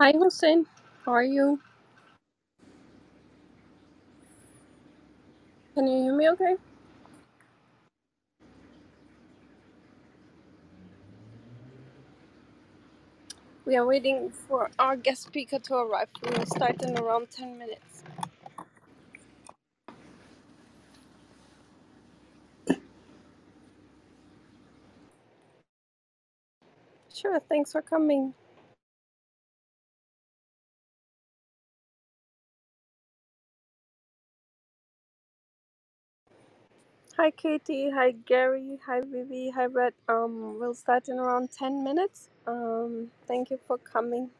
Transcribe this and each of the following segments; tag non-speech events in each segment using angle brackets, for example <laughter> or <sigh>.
Hi, Hussein. How are you? Can you hear me okay? We are waiting for our guest speaker to arrive. We will start in around 10 minutes. Sure, thanks for coming. Hi, Katie. Hi, Gary. Hi, Vivi. Hi, Brett. Um, we'll start in around 10 minutes. Um, thank you for coming.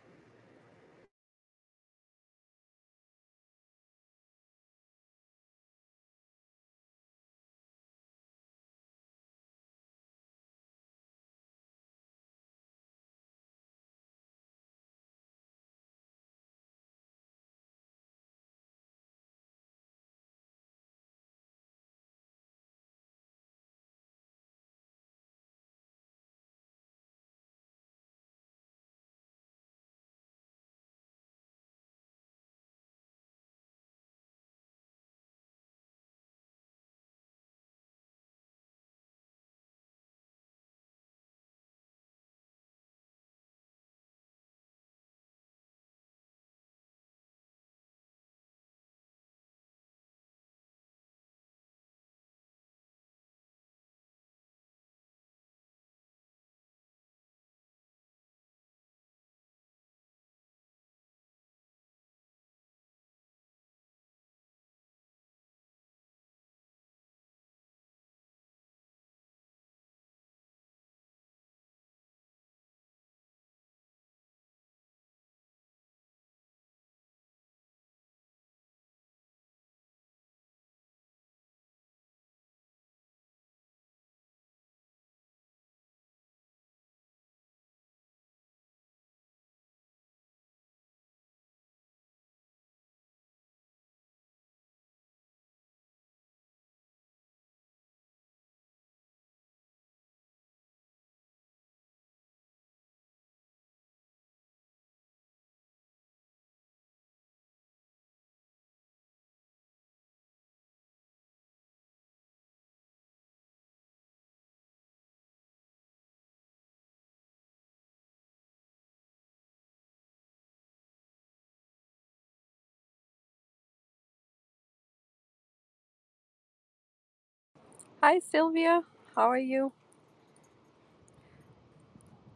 Hi, Sylvia. How are you?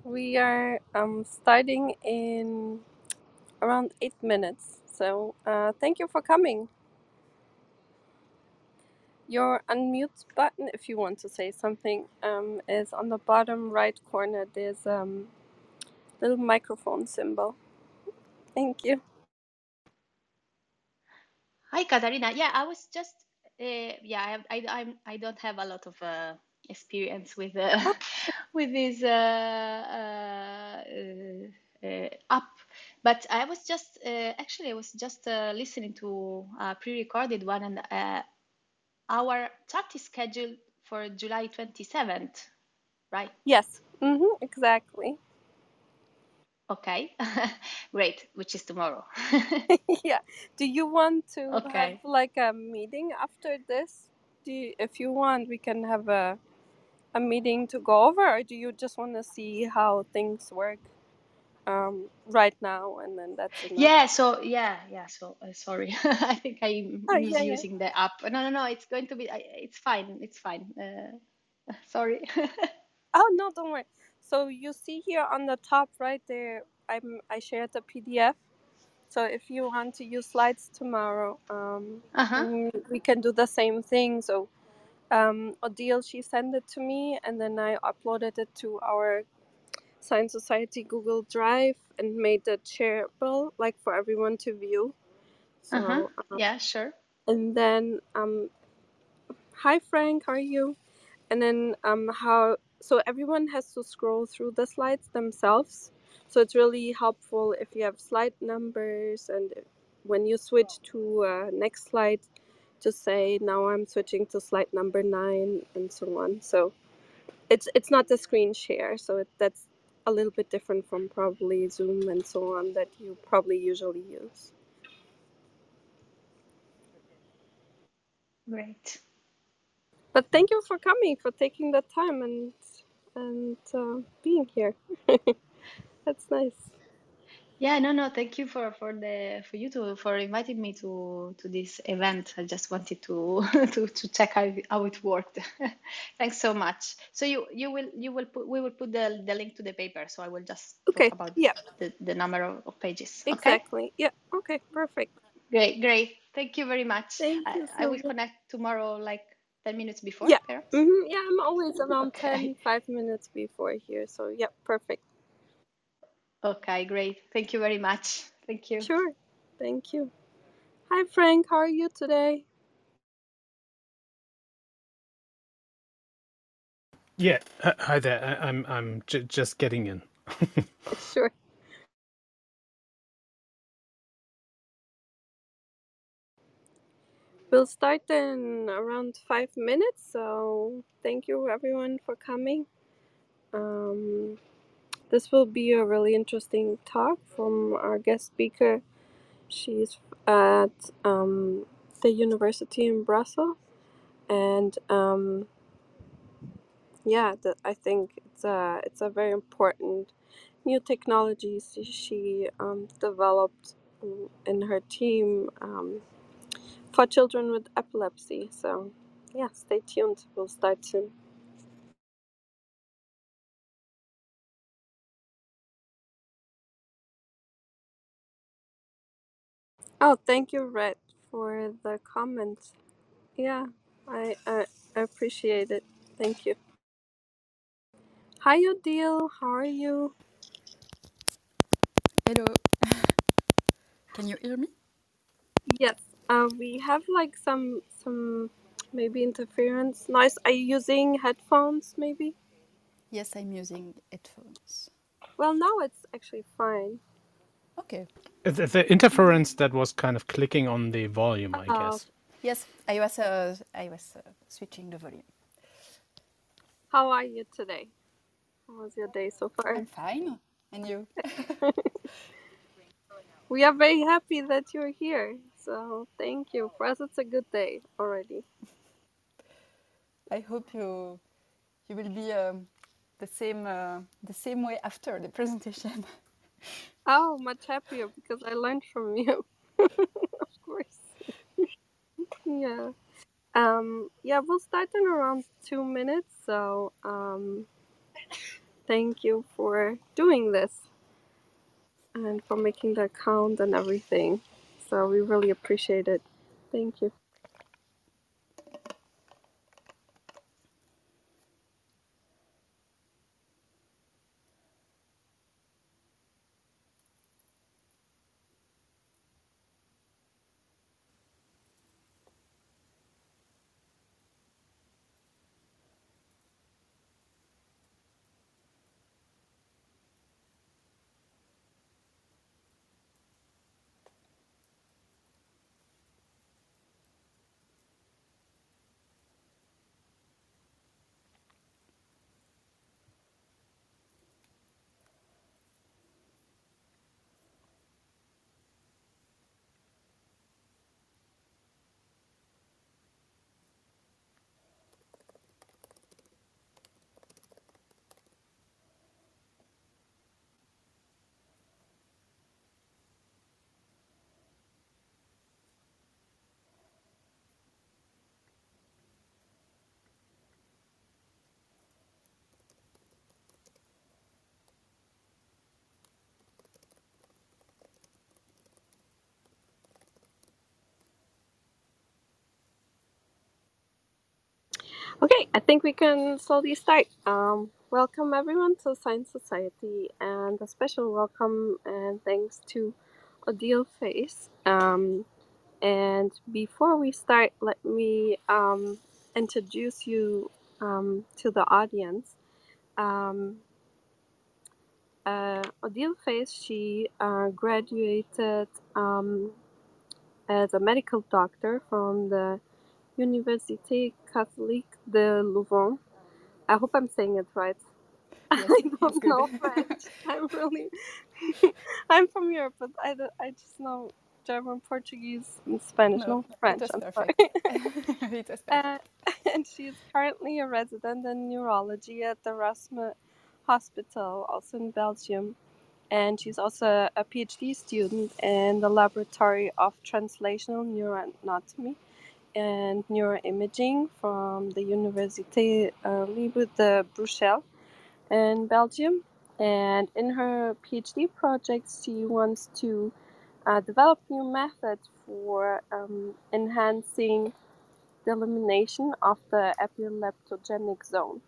We are um, starting in around 8 minutes. So, uh, thank you for coming. Your unmute button, if you want to say something, um, is on the bottom right corner. There's a um, little microphone symbol. Thank you. Hi, Katarina. Yeah, I was just, uh, yeah, I, have, I, I'm, I don't have a lot of uh, experience with uh, <laughs> with this uh, uh, uh, app, but I was just, uh, actually, I was just uh, listening to a pre-recorded one, and uh, our chat is scheduled for July 27th, right? yes. Mm-hmm, exactly. Okay, <laughs> great, which is tomorrow. <laughs> <laughs> yeah. Do you want to have like a meeting after this? Do you, if you want, we can have a a meeting to go over, or do you just want to see how things work um, right now, and then that's enough? Yeah, so yeah, yeah, so uh, sorry. I think I'm Oh yeah, yeah. misusing the app. No, no, no, it's going to be, it's fine, it's fine. Uh, sorry. Oh no, don't worry. So you see here on the top right there, I'm I shared the PDF. So if you want to use slides tomorrow, um, Uh-huh. we can do the same thing. So um, Odile, she sent it to me, and then I uploaded it to our Science Society Google Drive and made it shareable, like for everyone to view. Uh-huh. Um, Yeah, sure. and then um, hi Frank, how are you? And then um, how so everyone has to scroll through the slides themselves. So it's really helpful if you have slide numbers and when you switch to uh, next slide, just say now I'm switching to slide number nine and so on. So it's it's not the screen share. So it, that's a little bit different from probably Zoom and so on that you probably usually use. Great. But thank you for coming, for taking the time and and uh, being here. <laughs> That's nice. Yeah, no, no, thank you for for the for you to for inviting me to to this event. I just wanted to <laughs> to to check how how it worked. <laughs> Thanks so much. So you you will you will put we will put the the link to the paper. So I will just Okay. talk about Yeah. the the number of, of pages. Okay? Exactly. Yeah. Okay. Perfect. Great, great. Thank you very much. Thank I you, I will Sylvia. connect tomorrow like 10 minutes before, Yeah. perhaps. hmm Yeah. I'm always <laughs> around Okay. 10, 5 minutes before here. So yeah. Perfect. Okay, great. Thank you very much. Thank you. Sure. Thank you. Hi, Frank. How are you today? Yeah, hi there. I, I'm I'm j- just getting in. <laughs> Sure. We'll start in around five minutes. So thank you everyone for coming. Um, this will be a really interesting talk from our guest speaker. She's at um, the university in Brussels, and um, yeah, I think it's a it's a very important new technology she, um, developed in her team um, for children with epilepsy. So yeah, stay tuned. We'll start soon. Oh, thank you, Red, for the comment. Yeah, I I, I appreciate it. Thank you. Hi, Odile. How are you? Hello. <laughs> Can you hear me? Yes. Uh, we have like some some maybe interference noise. Are you using headphones? Maybe. Yes, I'm using headphones. Well, now it's actually fine. Okay. The, the interference that was kind of clicking on the volume, I Oh, guess. Yes, I was uh, I was uh, switching the volume. how are you today? How was your day so far? I'm fine. And you? <laughs> <laughs> We are very happy that you're here. So thank you. For us, it's a good day already. I hope you you will be um, the same uh, the same way after the presentation. <laughs> Oh, much happier because I learned from you. <laughs> of course. <laughs> yeah. Um, yeah, we'll start in around two minutes. So um, thank you for doing this and for making the account and everything. So we really appreciate it. Thank you. Okay, I think we can slowly start. Um, welcome everyone to Science Society, and a special welcome and thanks to Odile Feys. Um, and before we start, let me um, introduce you um, to the audience. Um, uh, Odile Feys, she uh, graduated um, as a medical doctor from the Université Catholique de Louvain. I hope I'm saying it right. <laughs> Yes, I don't know. French. <laughs> I'm really, <laughs> I'm from Europe, but I, I just know German, Portuguese, and Spanish. No, No French. I'm perfect. sorry. Uh, and she's currently a resident in neurology at the Erasmus Hospital, also in Belgium. And she's also a PhD student in the Laboratory of Translational Neuroanatomy and Neuroimaging from the Université uh, Libre de Bruxelles in Belgium. And in her PhD project, she wants to uh, develop new methods for um, enhancing the elimination of the epileptogenic zone.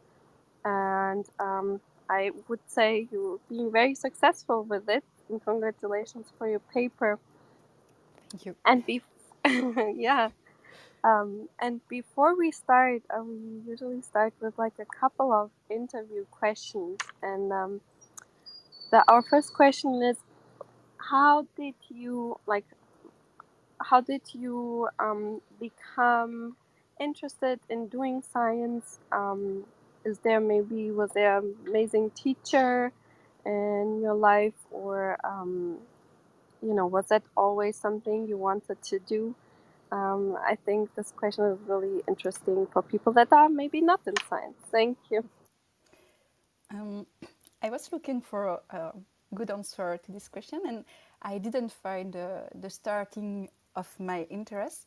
And um, I would say you're being very successful with it. And congratulations for your paper. Thank you. And be- <laughs> yeah. Um, and before we start, uh, we usually start with like a couple of interview questions. And um, the, our first question is, how did you like? How did you um, become interested in doing science? Um, is there maybe was there an amazing teacher in your life, or um, you know, was that always something you wanted to do? Um, I think this question is really interesting for people that are maybe not in science. Thank you. Um, I was looking for a, a good answer to this question, and I didn't find uh, the starting of my interest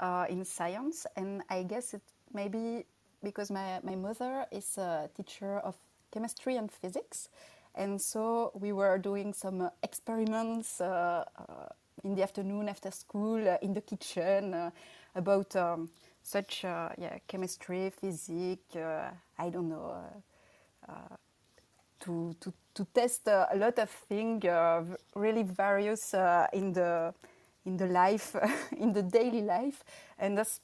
uh, in science. And I guess it maybe because my, my mother is a teacher of chemistry and physics, and so we were doing some experiments uh, uh, in the afternoon after school uh, in the kitchen uh, about um, such uh, yeah chemistry, physics. uh, I don't know. Uh, to, to, to test a lot of things really various in the in the life <laughs> in the daily life and that's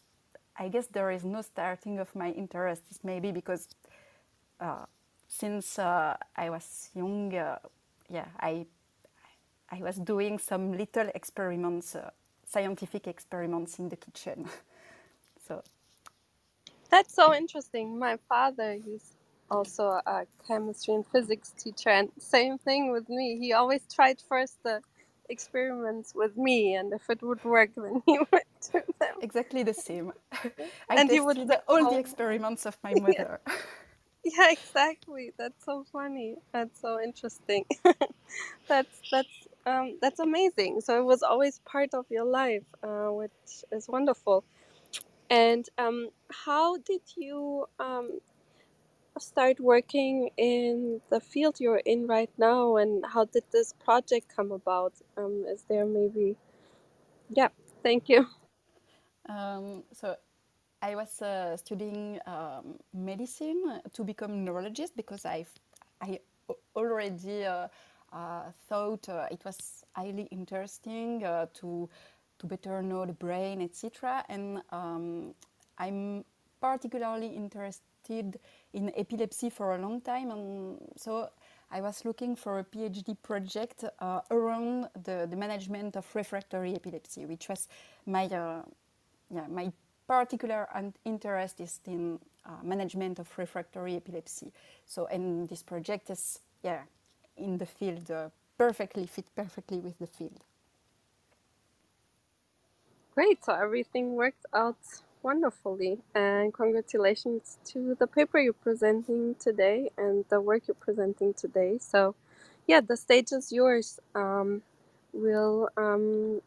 i guess there is no starting of my interest it's maybe because since i was young yeah i i was doing some little experiments uh, scientific experiments in the kitchen <laughs> so That's so interesting. My father, he's also a chemistry and physics teacher, and same thing with me. He always tried first the experiments with me, and if it would work, then he <laughs> would do them. exactly the same <laughs> i And he would let all the experiments of my Yeah. mother Yeah, exactly. That's so funny. That's so interesting. that's that's um, that's amazing. So it was always part of your life, uh, which is wonderful. And um, how did you um, start working in the field you're in right now? And how did this project come about? Um, is there maybe? Yeah. Thank you. Um, so I was uh, studying um, medicine to become neurologist because I I already uh, thought uh, it was highly interesting uh, to to better know the brain, etc. And um, I'm particularly interested in epilepsy for a long time, and so I was looking for a PhD project uh, around the, the management of refractory epilepsy, which was my uh, yeah, my particular interest is in uh, management of refractory epilepsy. So, and this project is, yeah, in the field, uh, perfectly fit perfectly with the field. Great. So everything worked out wonderfully. And congratulations to the paper you're presenting today and the work you're presenting today. So, yeah, the stage is yours. Um, we'll, um,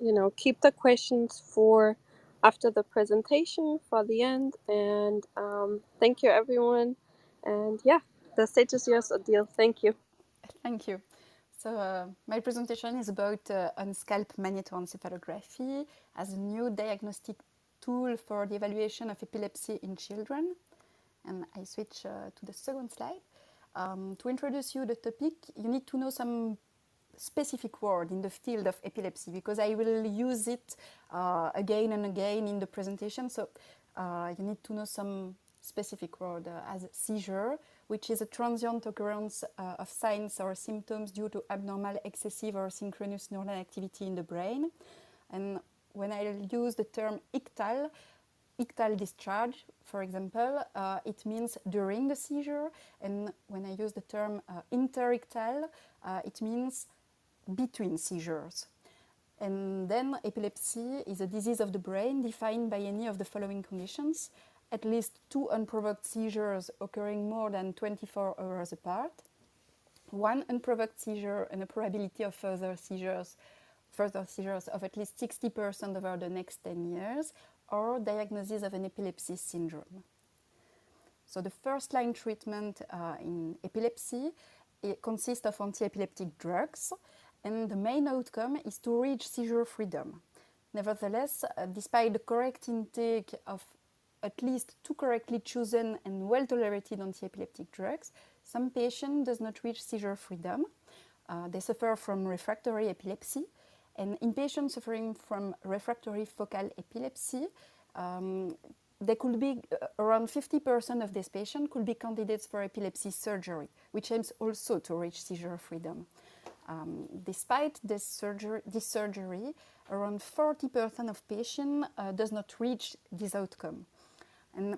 you know, keep the questions for after the presentation for the end. And um, thank you, everyone. And yeah, the stage is yours, Odile. Thank you. Thank you. So uh, my presentation is about uh, on-scalp magnetoencephalography as a new diagnostic tool for the evaluation of epilepsy in children. And I switch uh, to the second slide. Um, to introduce you the topic, you need to know some specific word in the field of epilepsy because I will use it uh, again and again in the presentation. So uh, you need to know some specific word uh, as seizure, which is a transient occurrence uh, of signs or symptoms due to abnormal, excessive, or synchronous neural activity in the brain. And when I use the term ictal, ictal discharge, for example, uh, it means during the seizure. And when I use the term uh, interictal, uh, it means between seizures. And then epilepsy is a disease of the brain defined by any of the following conditions at least two unprovoked seizures occurring more than 24 hours apart, one unprovoked seizure and a probability of further seizures further seizures of at least 60% over the next 10 years, or diagnosis of an epilepsy syndrome. So the first line treatment uh, in epilepsy consists of anti-epileptic drugs, and the main outcome is to reach seizure freedom. Nevertheless, uh, despite the correct intake of at least two correctly chosen and well tolerated anti-epileptic drugs, some patient does not reach seizure freedom. Uh, they suffer from refractory epilepsy, and in patients suffering from refractory focal epilepsy, um, could be uh, around 50% of these patients could be candidates for epilepsy surgery, which aims also to reach seizure freedom. Um, despite this surgery, this surgery, around 40% of patients uh, does not reach this outcome. And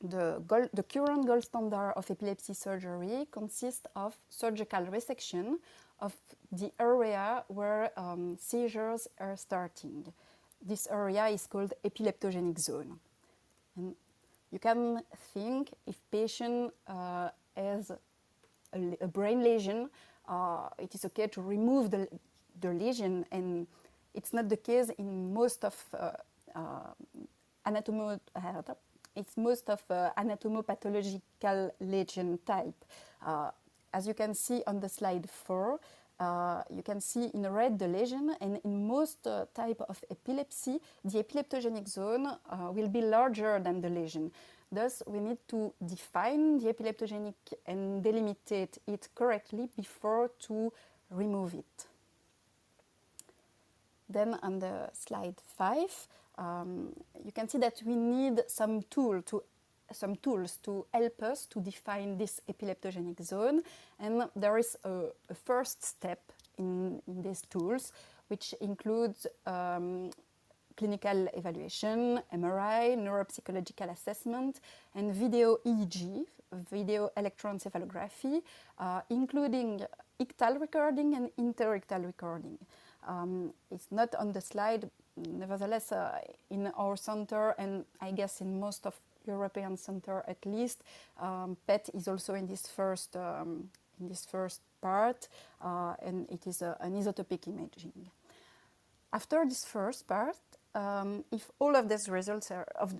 the, gold, the current gold standard of epilepsy surgery consists of surgical resection of the area where um, seizures are starting. This area is called epileptogenic zone. And you can think if patient uh, has a, a, brain lesion, uh, it is okay to remove the, the lesion, and it's not the case in most of uh, uh uh, it's most of uh, anatomopathological lesion type. Uh, as you can see on the slide 4, uh, you can see in red the lesion, and in most uh, type of epilepsy, the epileptogenic zone uh, will be larger than the lesion. Thus, we need to define the epileptogenic and delimitate it correctly before to remove it. Then on the slide 5, um, you can see that we need some tool to some tools to help us to define this epileptogenic zone. And there is a, a first step in, in, these tools, which includes um, clinical evaluation, MRI, neuropsychological assessment, and video EEG, video electroencephalography, uh, including ictal recording and interictal recording. Um, it's not on the slide, nevertheless, uh, in our center, and I guess in most of European center at least, um, PET is also in this first um, in this first part, uh, and it is an isotopic imaging. After this first part, um, if all of these results are of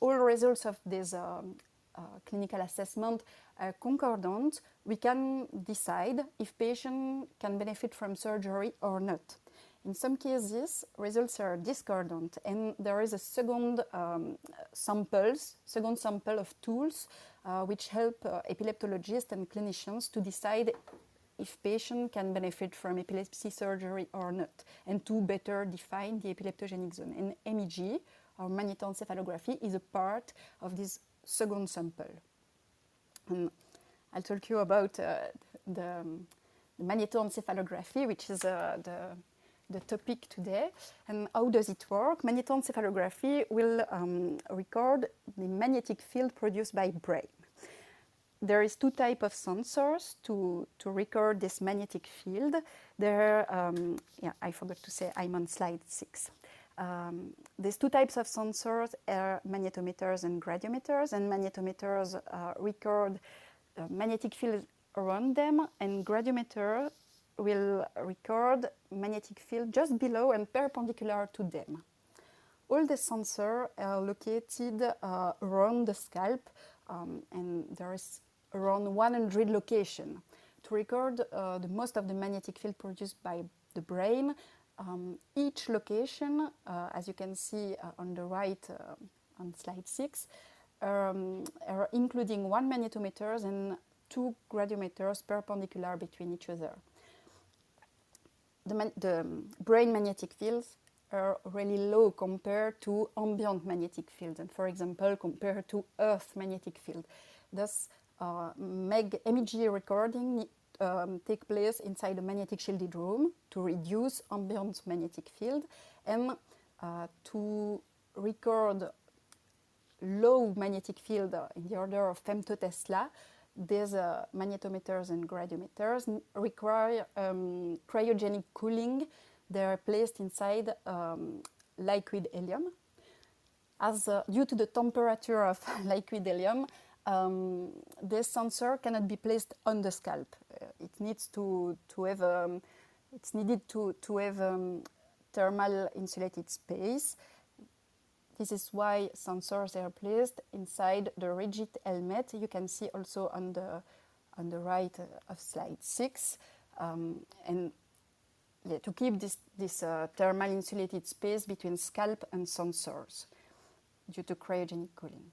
all results of this um, uh, clinical assessment are concordant, we can decide if patient can benefit from surgery or not. In some cases, results are discordant, and there is a second um, samples, second sample of tools uh, which help uh, epileptologists and clinicians to decide if patient can benefit from epilepsy surgery or not, and to better define the epileptogenic zone. And MEG, or magnetoencephalography, is a part of this second sample. And I'll talk you about uh, the, um, magnetoencephalography, which is uh, the the topic today. And how does it work? Magnetoencephalography will um, record the magnetic field produced by brain. There is two type of sensors to, to record this magnetic field. There, um, yeah, I forgot to say I'm on slide six. Um, these two types of sensors are magnetometers and gradiometers, and magnetometers uh, record uh, magnetic fields around them, and gradiometer will record magnetic field just below and perpendicular to them. All the sensors are located uh, around the scalp um, and there is around 100 locations to record uh, the most of the magnetic field produced by the brain. Um, each location, uh, as you can see uh, on the right uh, on slide 6, um, are including one magnetometer and two gradiometers perpendicular between each other the, the brain magnetic fields are really low compared to ambient magnetic fields, and for example, compared to Earth magnetic field. Thus, uh, MEG, recording um, take place inside a magnetic shielded room to reduce ambient magnetic field and uh, to record low magnetic field in the order of femtotesla, these uh, magnetometers and gradiometers require um, cryogenic cooling. They are placed inside um, liquid helium. As uh, due to the temperature of <laughs> liquid helium, um, this sensor cannot be placed on the scalp. Uh, it needs to, to have um, it's needed to, to have um, thermal insulated space. This is why sensors are placed inside the rigid helmet. You can see also on the on the right uh, of slide six, um, and yeah, to keep this this uh, thermal insulated space between scalp and sensors due to cryogenic cooling.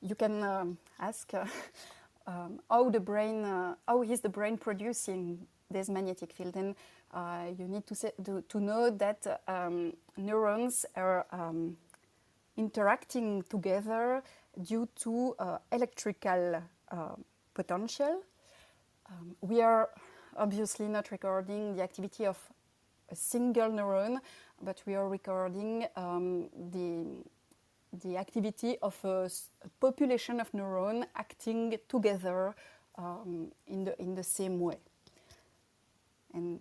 You can um, ask uh, <laughs> um, how the brain uh, how is the brain producing this magnetic field and uh, you need to, say, to, to, know that um, neurons are um, interacting together due to uh, electrical uh, potential. Um, we are obviously not recording the activity of a single neuron, but we are recording um, the, the activity of a, a, population of neurons acting together um, in, the, in the same way. And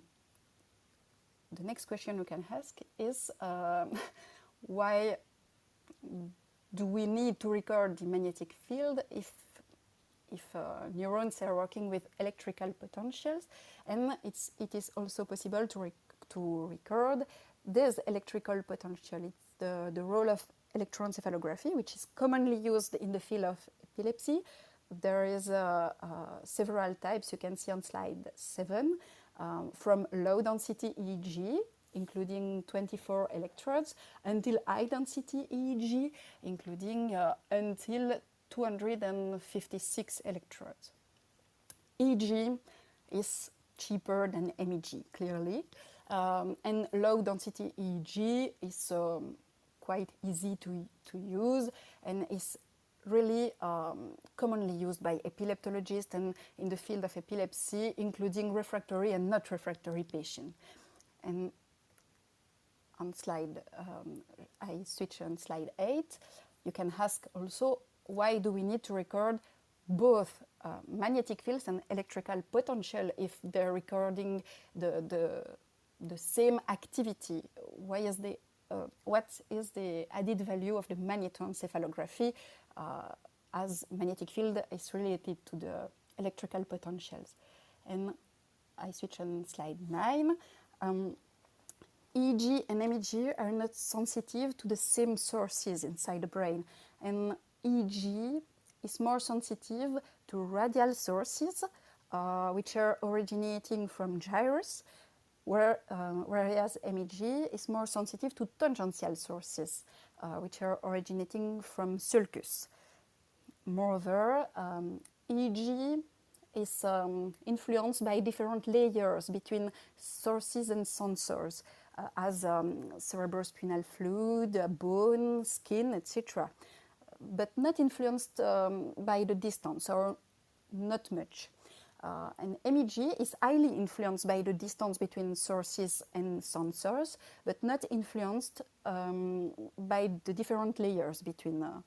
the next question you can ask is um, <laughs> why do we need to record the magnetic field if if uh, neurons are working with electrical potentials? And it's it is also possible to rec to record this electrical potential. It's the, the role of electroencephalography which is commonly used in the field of epilepsy. There is uh, uh, several types. You can see on slide 7 um, from low density EEG, including 24 electrodes, until high density EEG, including uh, until 256 electrodes. EEG is cheaper than MEG, clearly, um, and low density EEG is um, quite easy to, to use and is really um, commonly used by epileptologists and in the field of epilepsy, including refractory and not refractory patients. And on slide, um, I switch on slide 8, you can ask also why do we need to record both uh, magnetic fields and electrical potential if they're recording the, the, the same activity? Why is the uh, what is the added value of the magnetoencephalography as magnetic field is related to the electrical potentials. And I switch on slide 9. Um, EEG and MEG are not sensitive to the same sources inside the brain. And EEG is more sensitive to radial sources, uh, which are originating from gyrus, where, uh, whereas MEG is more sensitive to tangential sources, uh, which are originating from sulcus. Moreover, um, EEG is um, influenced by different layers between sources and sensors, uh, as um, cerebrospinal fluid, bone, skin, etc., but not influenced um, by the distance or not much. Uh, and MEG is highly influenced by the distance between sources and sensors, but not influenced um, by the different layers between uh,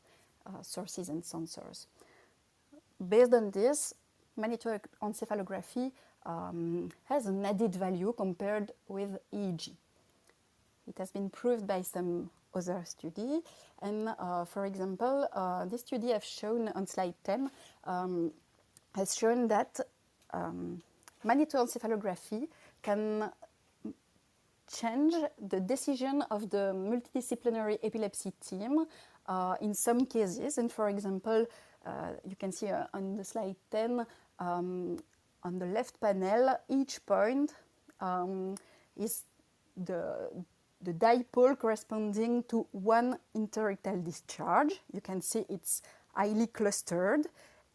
uh, sources and sensors. Based on this, magnetoencephalography um, has an added value compared with EEG. It has been proved by some other study, and uh, for example, uh, this study I've shown on slide 10 um, has shown that um, magnetoencephalography can change the decision of the multidisciplinary epilepsy team uh, in some cases. And for example, uh, you can see uh, on the slide 10, um, on the left panel, each point um, is the, the dipole corresponding to one interictal discharge. You can see it's highly clustered.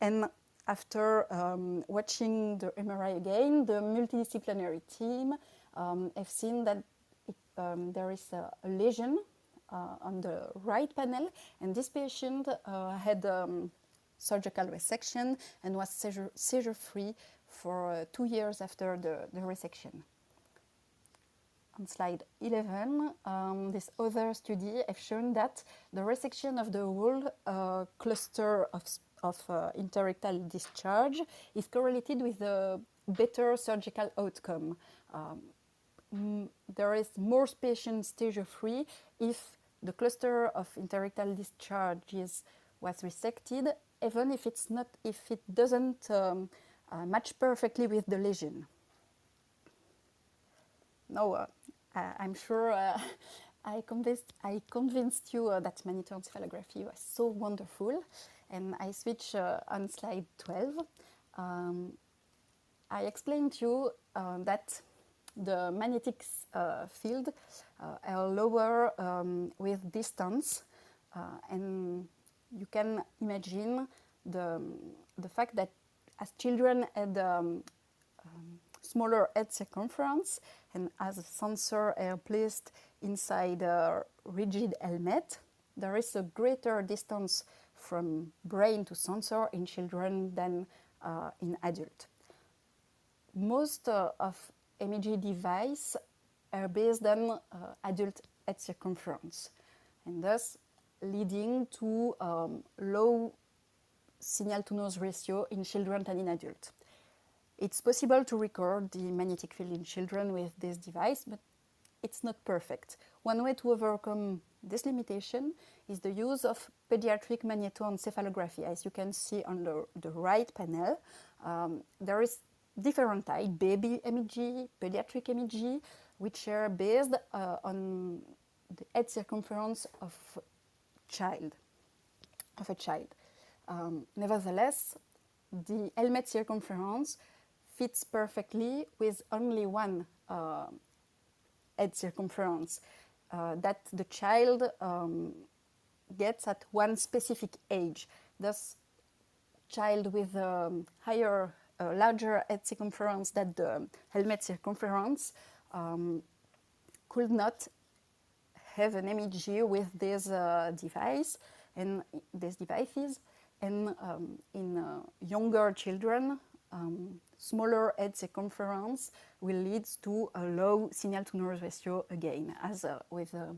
And after um, watching the MRI again, the multidisciplinary team um, have seen that it, um, there is a, a lesion uh, on the right panel, and this patient uh, had um, surgical resection and was seizure, seizure free for uh, two years after the, the resection. on slide 11, um, this other study have shown that the resection of the whole uh, cluster of, of uh, interictal discharge is correlated with a better surgical outcome. Um, there is more patient stage free if the cluster of interictal discharges was resected, even if it's not, if it doesn't um, uh, match perfectly with the lesion. Now, uh, I'm sure uh, <laughs> I convinced I convinced you uh, that magnetoencephalography was so wonderful, and I switch uh, on slide 12. Um, I explained to you uh, that the magnetic uh, field are lower um, with distance, and you can imagine the the fact that as children had um, um, smaller head circumference and as a sensor are placed inside a rigid helmet, there is a greater distance from brain to sensor in children than uh, in adult. Most uh, of MEG devices are based on uh, adult head circumference and thus leading to um, low signal to noise ratio in children than in adults. It's possible to record the magnetic field in children with this device, but it's not perfect. One way to overcome this limitation is the use of pediatric magnetoencephalography. As you can see on the, the right panel, um, there is different type, baby MEG, pediatric MEG, which are based uh, on the head circumference of child, of a child. Um, nevertheless, the helmet circumference fits perfectly with only one uh, head circumference uh, that the child um, gets at one specific age. Thus, child with a um, higher, uh, larger head circumference than the helmet circumference um, could not have an MEG with this uh, device and these devices. And um, in uh, younger children, um, smaller head circumference will lead to a low signal to noise ratio again, as uh, with uh,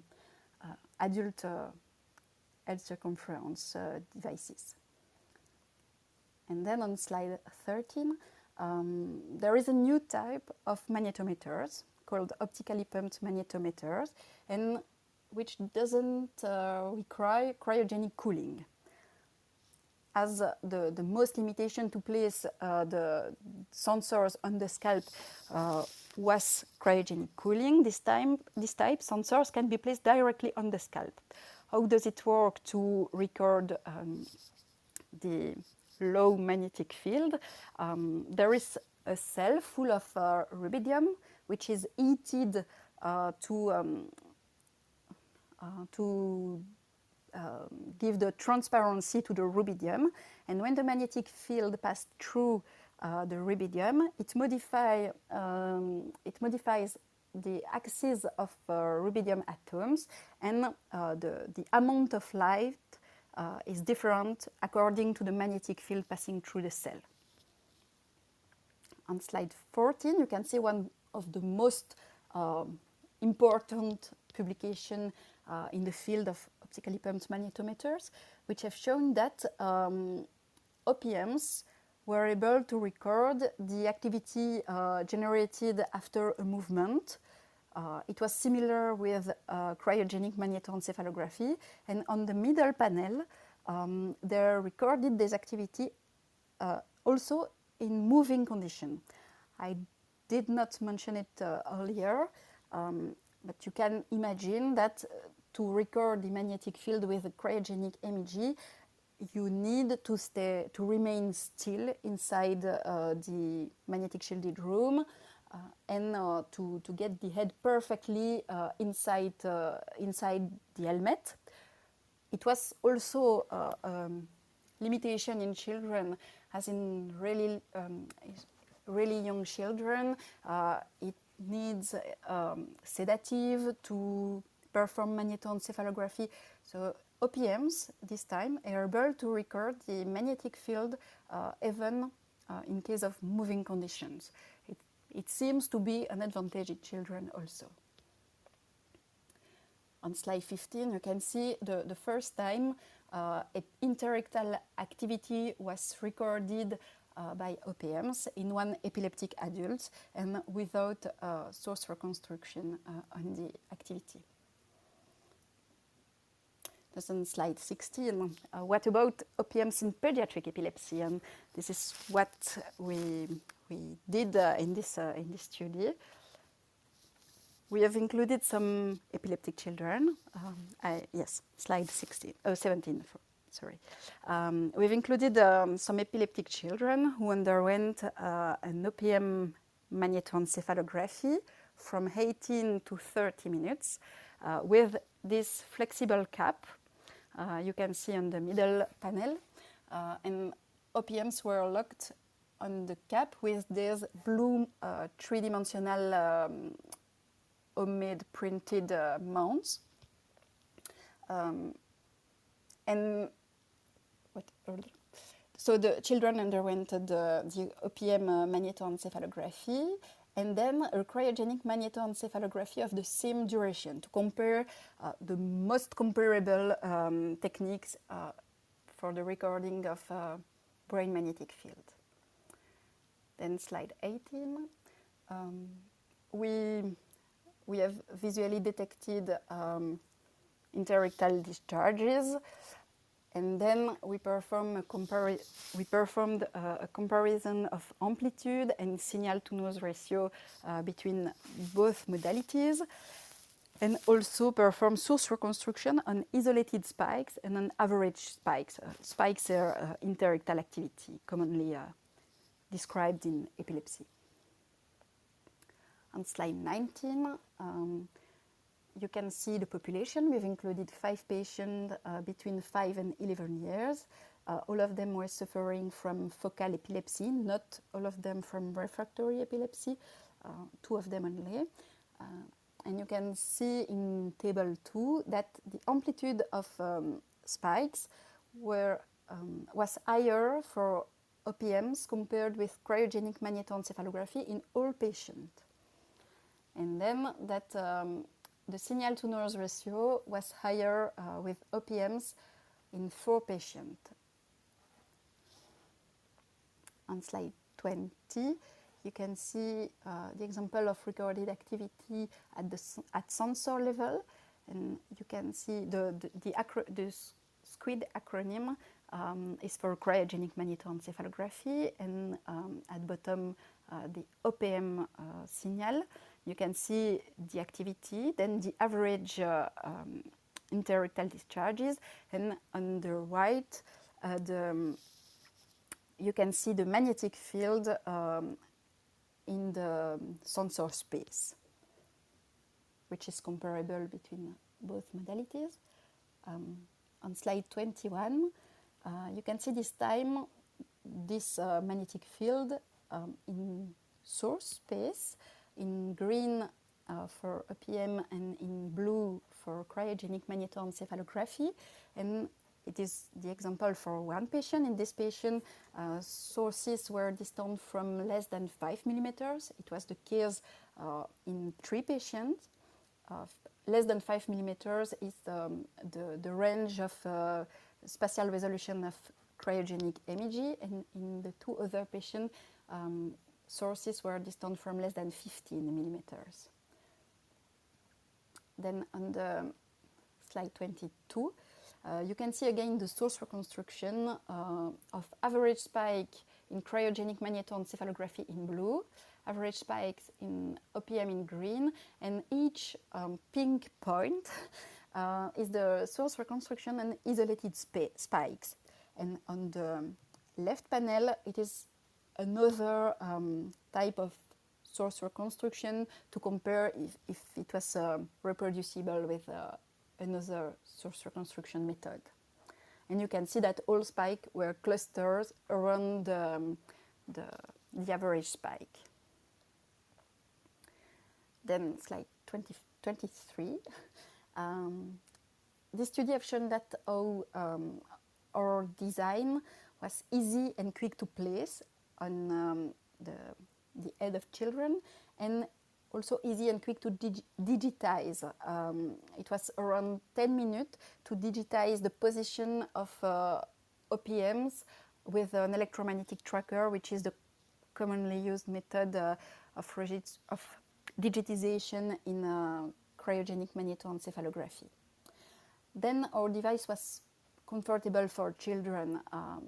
uh, adult uh, head circumference uh, devices. And then on slide 13, um, there is a new type of magnetometers called optically pumped magnetometers, and which doesn't uh, require cryogenic cooling as the, the most limitation to place uh, the sensors on the scalp uh, was cryogenic cooling. This time, this type sensors can be placed directly on the scalp. How does it work to record um, the low magnetic field? Um, there is a cell full of uh, rubidium, which is heated uh, to um, uh, to um, give the transparency to the rubidium. And when the magnetic field passes through uh, the rubidium, it, modify, um, it modifies the axis of uh, rubidium atoms and uh, the, the amount of light uh, is different according to the magnetic field passing through the cell. On slide 14, you can see one of the most um, important publication uh, in the field of optically pumped magnetometers, which have shown that um, OPMs were able to record the activity uh, generated after a movement. Uh, it was similar with uh, cryogenic magnetoencephalography, and on the middle panel, um, they recorded this activity uh, also in moving condition. I did not mention it uh, earlier, um, but you can imagine that uh, to record the magnetic field with a cryogenic MEG, you need to stay to remain still inside uh, the magnetic shielded room uh, and uh, to, to get the head perfectly uh, inside uh, inside the helmet. It was also a uh, um, limitation in children, as in really um, really young children. it needs um, sedative to perform magnetoencephalography. So OPMs this time are able to record the magnetic field uh, even uh, in case of moving conditions. It, it seems to be an advantage in children also. on slide 15, you can see the, the first time uh, interictal activity was recorded uh, by OPMs in one epileptic adult and without uh, source reconstruction uh, on the activity. That's on slide 16. Uh, what about OPMs in pediatric epilepsy? And this is what we, we did uh, in, this, in this study. We have included some epileptic children. Um, I, yes, slide 16, oh, 17, for, sorry. Um, we've included um, some epileptic children who underwent uh, an OPM magnetoencephalography from 18 to 30 minutes uh, with this flexible cap uh, you can see on the middle panel. Uh, and OPMs were locked on the cap with these blue uh, three-dimensional um, homemade printed uh, mounts. Um, and what? So the children underwent the, the OPM uh, magnetoencephalography and then a cryogenic magnetoencephalography of the same duration to compare uh, the most comparable um, techniques uh, for the recording of uh, brain magnetic field. Then slide 18. Um, we we have visually detected um, interictal discharges. And then we, perform we performed uh, a comparison of amplitude and signal to noise ratio uh, between both modalities and also perform source reconstruction on isolated spikes and on average spikes. Uh, spikes are uh, interictal activity, commonly uh, described in epilepsy. On slide 19, um, you can see the population. We've included five patients uh, between 5 and 11 years. Uh, all of them were suffering from focal epilepsy, not all of them from refractory epilepsy, uh, two of them only. Uh, and you can see in table 2 that the amplitude of um, spikes were, um, was higher for OPMs compared with cryogenic magnetoencephalography in all patients and then that um, the signal to noise ratio was higher uh, with OPMs in four patients. On slide 20, you can see uh, the example of recorded activity at the at sensor level, and you can see the the, the, the SQUID acronym um, is for cryogenic magnetoencephalography, and um, at bottom uh, the OPM uh, signal you can see the activity, then the average uh, um, interictal discharges, and on the right, uh, the, um, you can see the magnetic field um, in the sensor space, which is comparable between both modalities. Um, on slide 21, uh, you can see this time this uh, magnetic field um, in source space in green uh, for OPM and in blue for cryogenic magnetoencephalography. And it is the example for one patient. In this patient, uh, sources were distant from less than 5 millimeters. It was the case uh, in three patients. less than 5 millimeters is um, the, the range of uh, spatial resolution of cryogenic imaging, and in the two other patients, um, sources were distant from less than 15 millimeters. Then on the slide 22, uh, you can see again the source reconstruction uh, of average spike in cryogenic magnetoencephalography in blue, average spikes in OPM in green, and each um, pink point <laughs> uh, is the source reconstruction and isolated spikes. And on the left panel, it is another um, type of source reconstruction to compare if, if it was uh, reproducible with uh, another source reconstruction method. And you can see that all spikes were clusters around um, the, the average spike. Then slide 20, 23. <laughs> Um, this study have shown that our, um, our design was easy and quick to place on um, the, the head of children and also easy and quick to dig digitize. Um, it was around 10 minutes to digitize the position of uh, OPMs with an electromagnetic tracker, which is the commonly used method uh, of, of, digitization in uh, cryogenic magnetoencephalography. Then our device was comfortable for children. Um,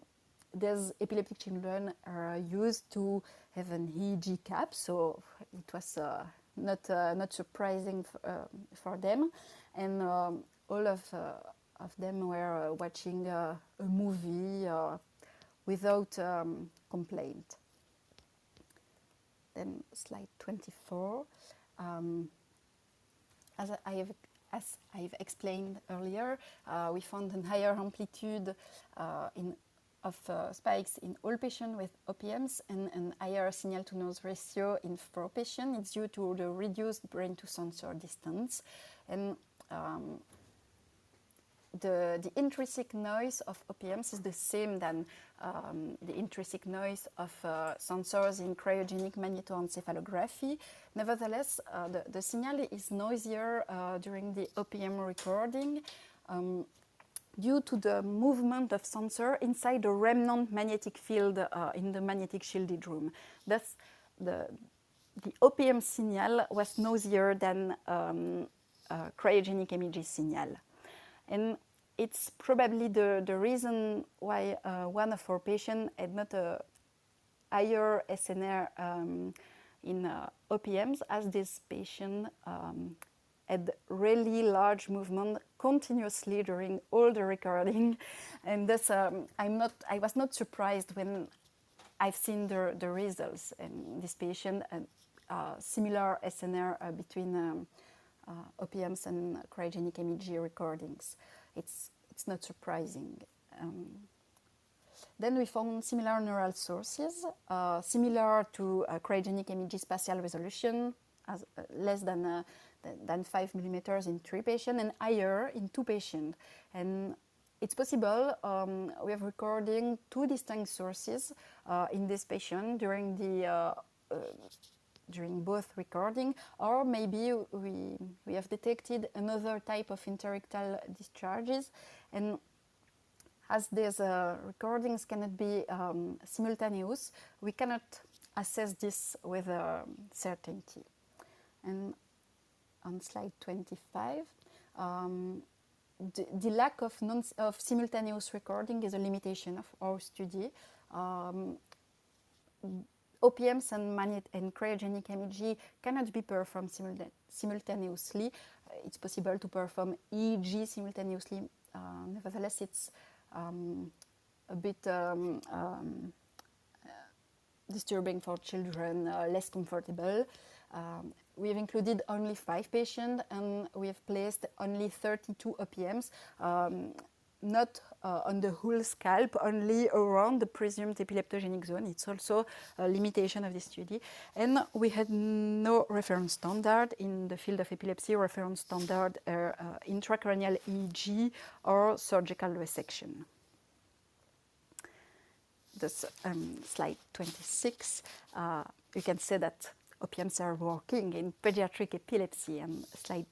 these epileptic children are used to have an EEG cap, so it was uh, not uh, not surprising uh, for them, and um, all of uh, of them were uh, watching a movie without um, complaint. Then slide 24. Um, as I have as I've explained earlier, uh, we found a higher amplitude uh, in, of uh, spikes in all patients with OPMs and an higher signal to noise ratio in four patients. It's due to the reduced brain to sensor distance. And um, the, the intrinsic noise of OPMs is the same than um, the intrinsic noise of uh, sensors in cryogenic magnetoencephalography. Nevertheless, uh, the, the signal is noisier uh, during the OPM recording um, due to the movement of sensor inside the remnant magnetic field uh, in the magnetic shielded room. Thus, the, the OPM signal was noisier than um, cryogenic imaging signal. And it's probably the, the reason why uh, one of our patients had not a higher SNR um, in uh, OPMs as this patient um, had really large movement continuously during all the recording and thus um, I'm not, I was not surprised when I've seen the, the results and this patient and uh, similar SNR uh, between um, uh, OPMs and cryogenic MEG recordings. It's, it's not surprising. Um, then we found similar neural sources, uh, similar to uh, cryogenic MEG spatial resolution, as uh, less than, than 5 millimeters in three patients and higher in two patients. And it's possible um, we have recording two distinct sources uh, in this patient during the uh, during both recording, or maybe we, we have detected another type of interictal discharges. And as these uh, recordings cannot be um, simultaneous, we cannot assess this with uh, certainty. And on slide 25, um, the, the, lack of, non, of simultaneous recording is a limitation of our study. Um, OPMs and, magnet and cryogenic MEG cannot be performed simultaneously. Uh, it's possible to perform EEG simultaneously. Uh, nevertheless, it's um, a bit um, um, uh, disturbing for children, uh, less comfortable. We have included only five patients and we have placed only 32 OPMs. Um, not uh, on the whole scalp, only around the presumed epileptogenic zone. It's also a limitation of this study. And we had no reference standard in the field of epilepsy, reference standard uh, uh, intracranial EEG or surgical resection. This um, slide 26, uh, you can see that OPMs are working in pediatric epilepsy and slide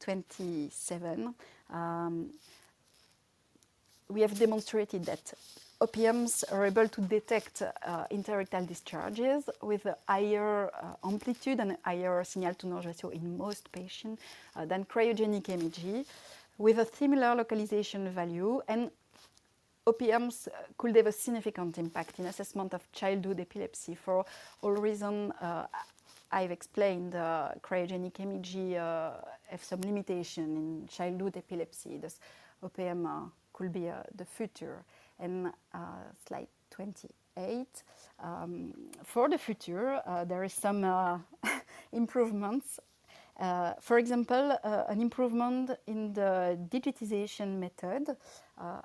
27. Um, we have demonstrated that OPMs are able to detect uh, interictal discharges with a higher uh, amplitude and higher signal to noise ratio in most patients uh, than cryogenic MEG with a similar localization value and OPMs uh, could have a significant impact in assessment of childhood epilepsy for all reasons uh, I've explained. Uh, cryogenic MEG have some limitation in childhood epilepsy. Thus, OPM could be uh, the future. And uh, slide 28. Um, for the future, uh, there is some <laughs> improvements. for example, an improvement in the digitization method,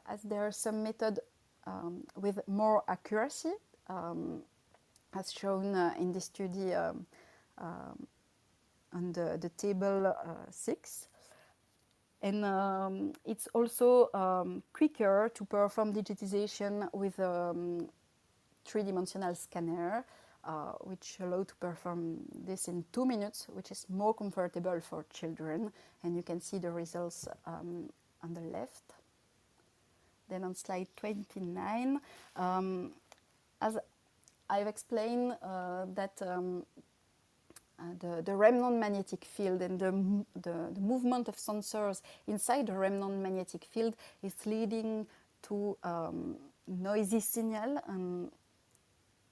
as there are some method um, with more accuracy, um, as shown in the study um, on the, the table uh, 6. And um, it's also um, quicker to perform digitization with a um, three-dimensional scanner. uh, which allow to perform this in two minutes, which is more comfortable for children. And you can see the results um, on the left. Then on slide 29, um, as I've explained uh, that uh, the, the, remnant magnetic field and the, the, the, movement of sensors inside the remnant magnetic field is leading to um, noisy signal and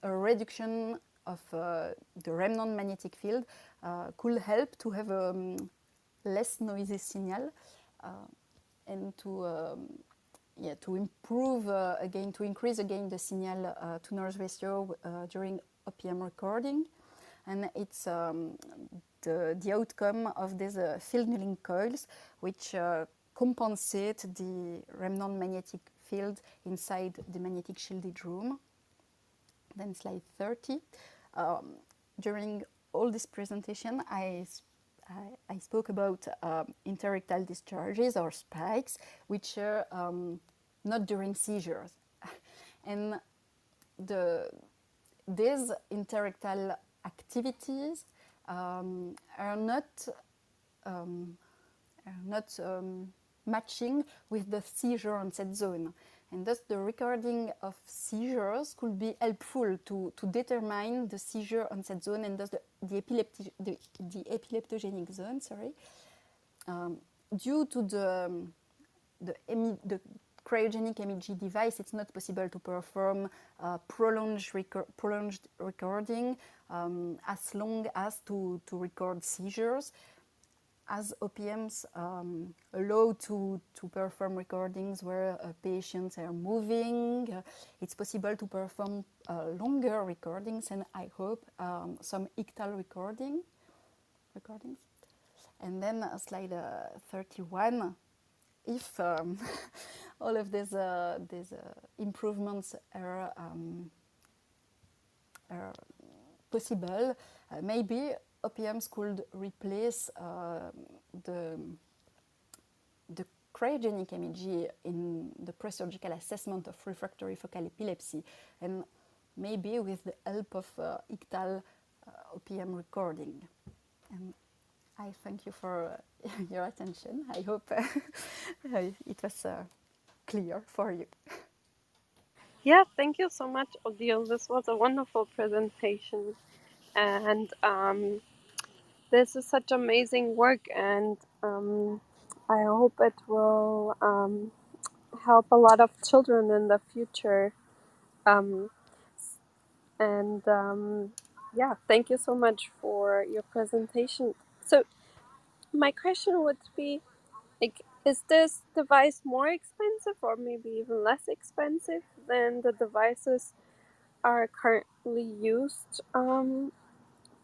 a reduction of uh, the remnant magnetic field uh, could help to have a um, less noisy signal uh, and to um, yeah, to improve uh, again, to increase again the signal to noise ratio during OPM recording. And it's um, the, the outcome of these field nulling coils, which compensate the remnant magnetic field inside the magnetic shielded room. Then slide 30. Um, during all this presentation, I, I, I spoke about um, interictal discharges or spikes, which are um, not during seizures. <laughs> and the, these interictal activities um, are not, um, are not um, matching with the seizure onset zone. And thus, the recording of seizures could be helpful to, to determine the seizure onset zone and thus the, the, epilepti- the, the epileptogenic zone. Sorry, um, due to the the, the cryogenic MEG device, it's not possible to perform uh, prolonged, prolonged recording um, as long as to, to record seizures as OPMs um, allow to, to perform recordings where uh, patients are moving, uh, it's possible to perform uh, longer recordings and I hope um, some ictal recording recordings. And then uh, slide uh, 31, if um, <laughs> all of these, uh, these improvements are, um, are possible, maybe OPMs could replace uh, the, the cryogenic MEG in the pre-surgical assessment of refractory focal epilepsy and maybe with the help of uh, ictal uh, OPM recording. And I thank you for uh, <laughs> your attention. I hope <laughs> uh, it was uh, clear for you. <laughs> Yeah, thank you so much, Odile. This was a wonderful presentation. And um, this is such amazing work, and um, I hope it will um, help a lot of children in the future. Um, and um, yeah, thank you so much for your presentation. So, my question would be like, is this device more expensive or maybe even less expensive than the devices are currently used um,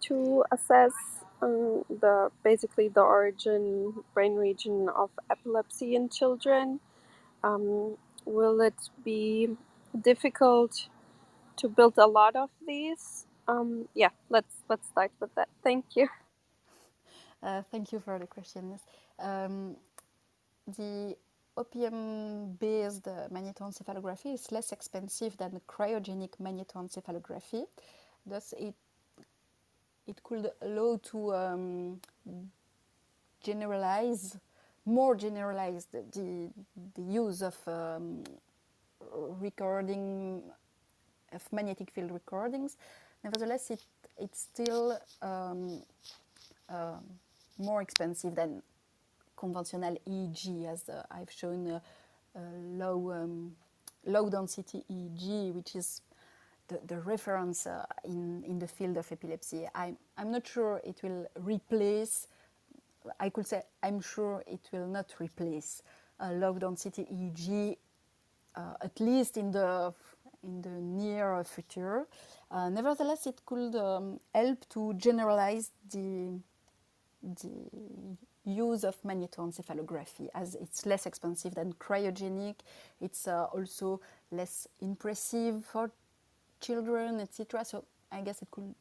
to assess um, the basically the origin brain region of epilepsy in children. Um, will it be difficult to build a lot of these? Um, yeah, let's let's start with that. Thank you. Uh, thank you for the question. Um, the OPM-based magnetoencephalography is less expensive than cryogenic magnetoencephalography. Thus, it it could allow to um, generalize, more generalize the, the, the use of um, recording, of magnetic field recordings. Nevertheless, it, it's still um, uh, more expensive than conventional EEG, as uh, I've shown uh, low, um, low density EEG, which is the, the reference uh, in, in the field of epilepsy. I'm, I'm not sure it will replace, I could say, I'm sure it will not replace uh, low density EEG, uh, at least in the, in the near future. Uh, nevertheless, it could um, help to generalize the, the use of magnetoencephalography as it's less expensive than cryogenic. It's uh, also less impressive for children, etc. So I guess it could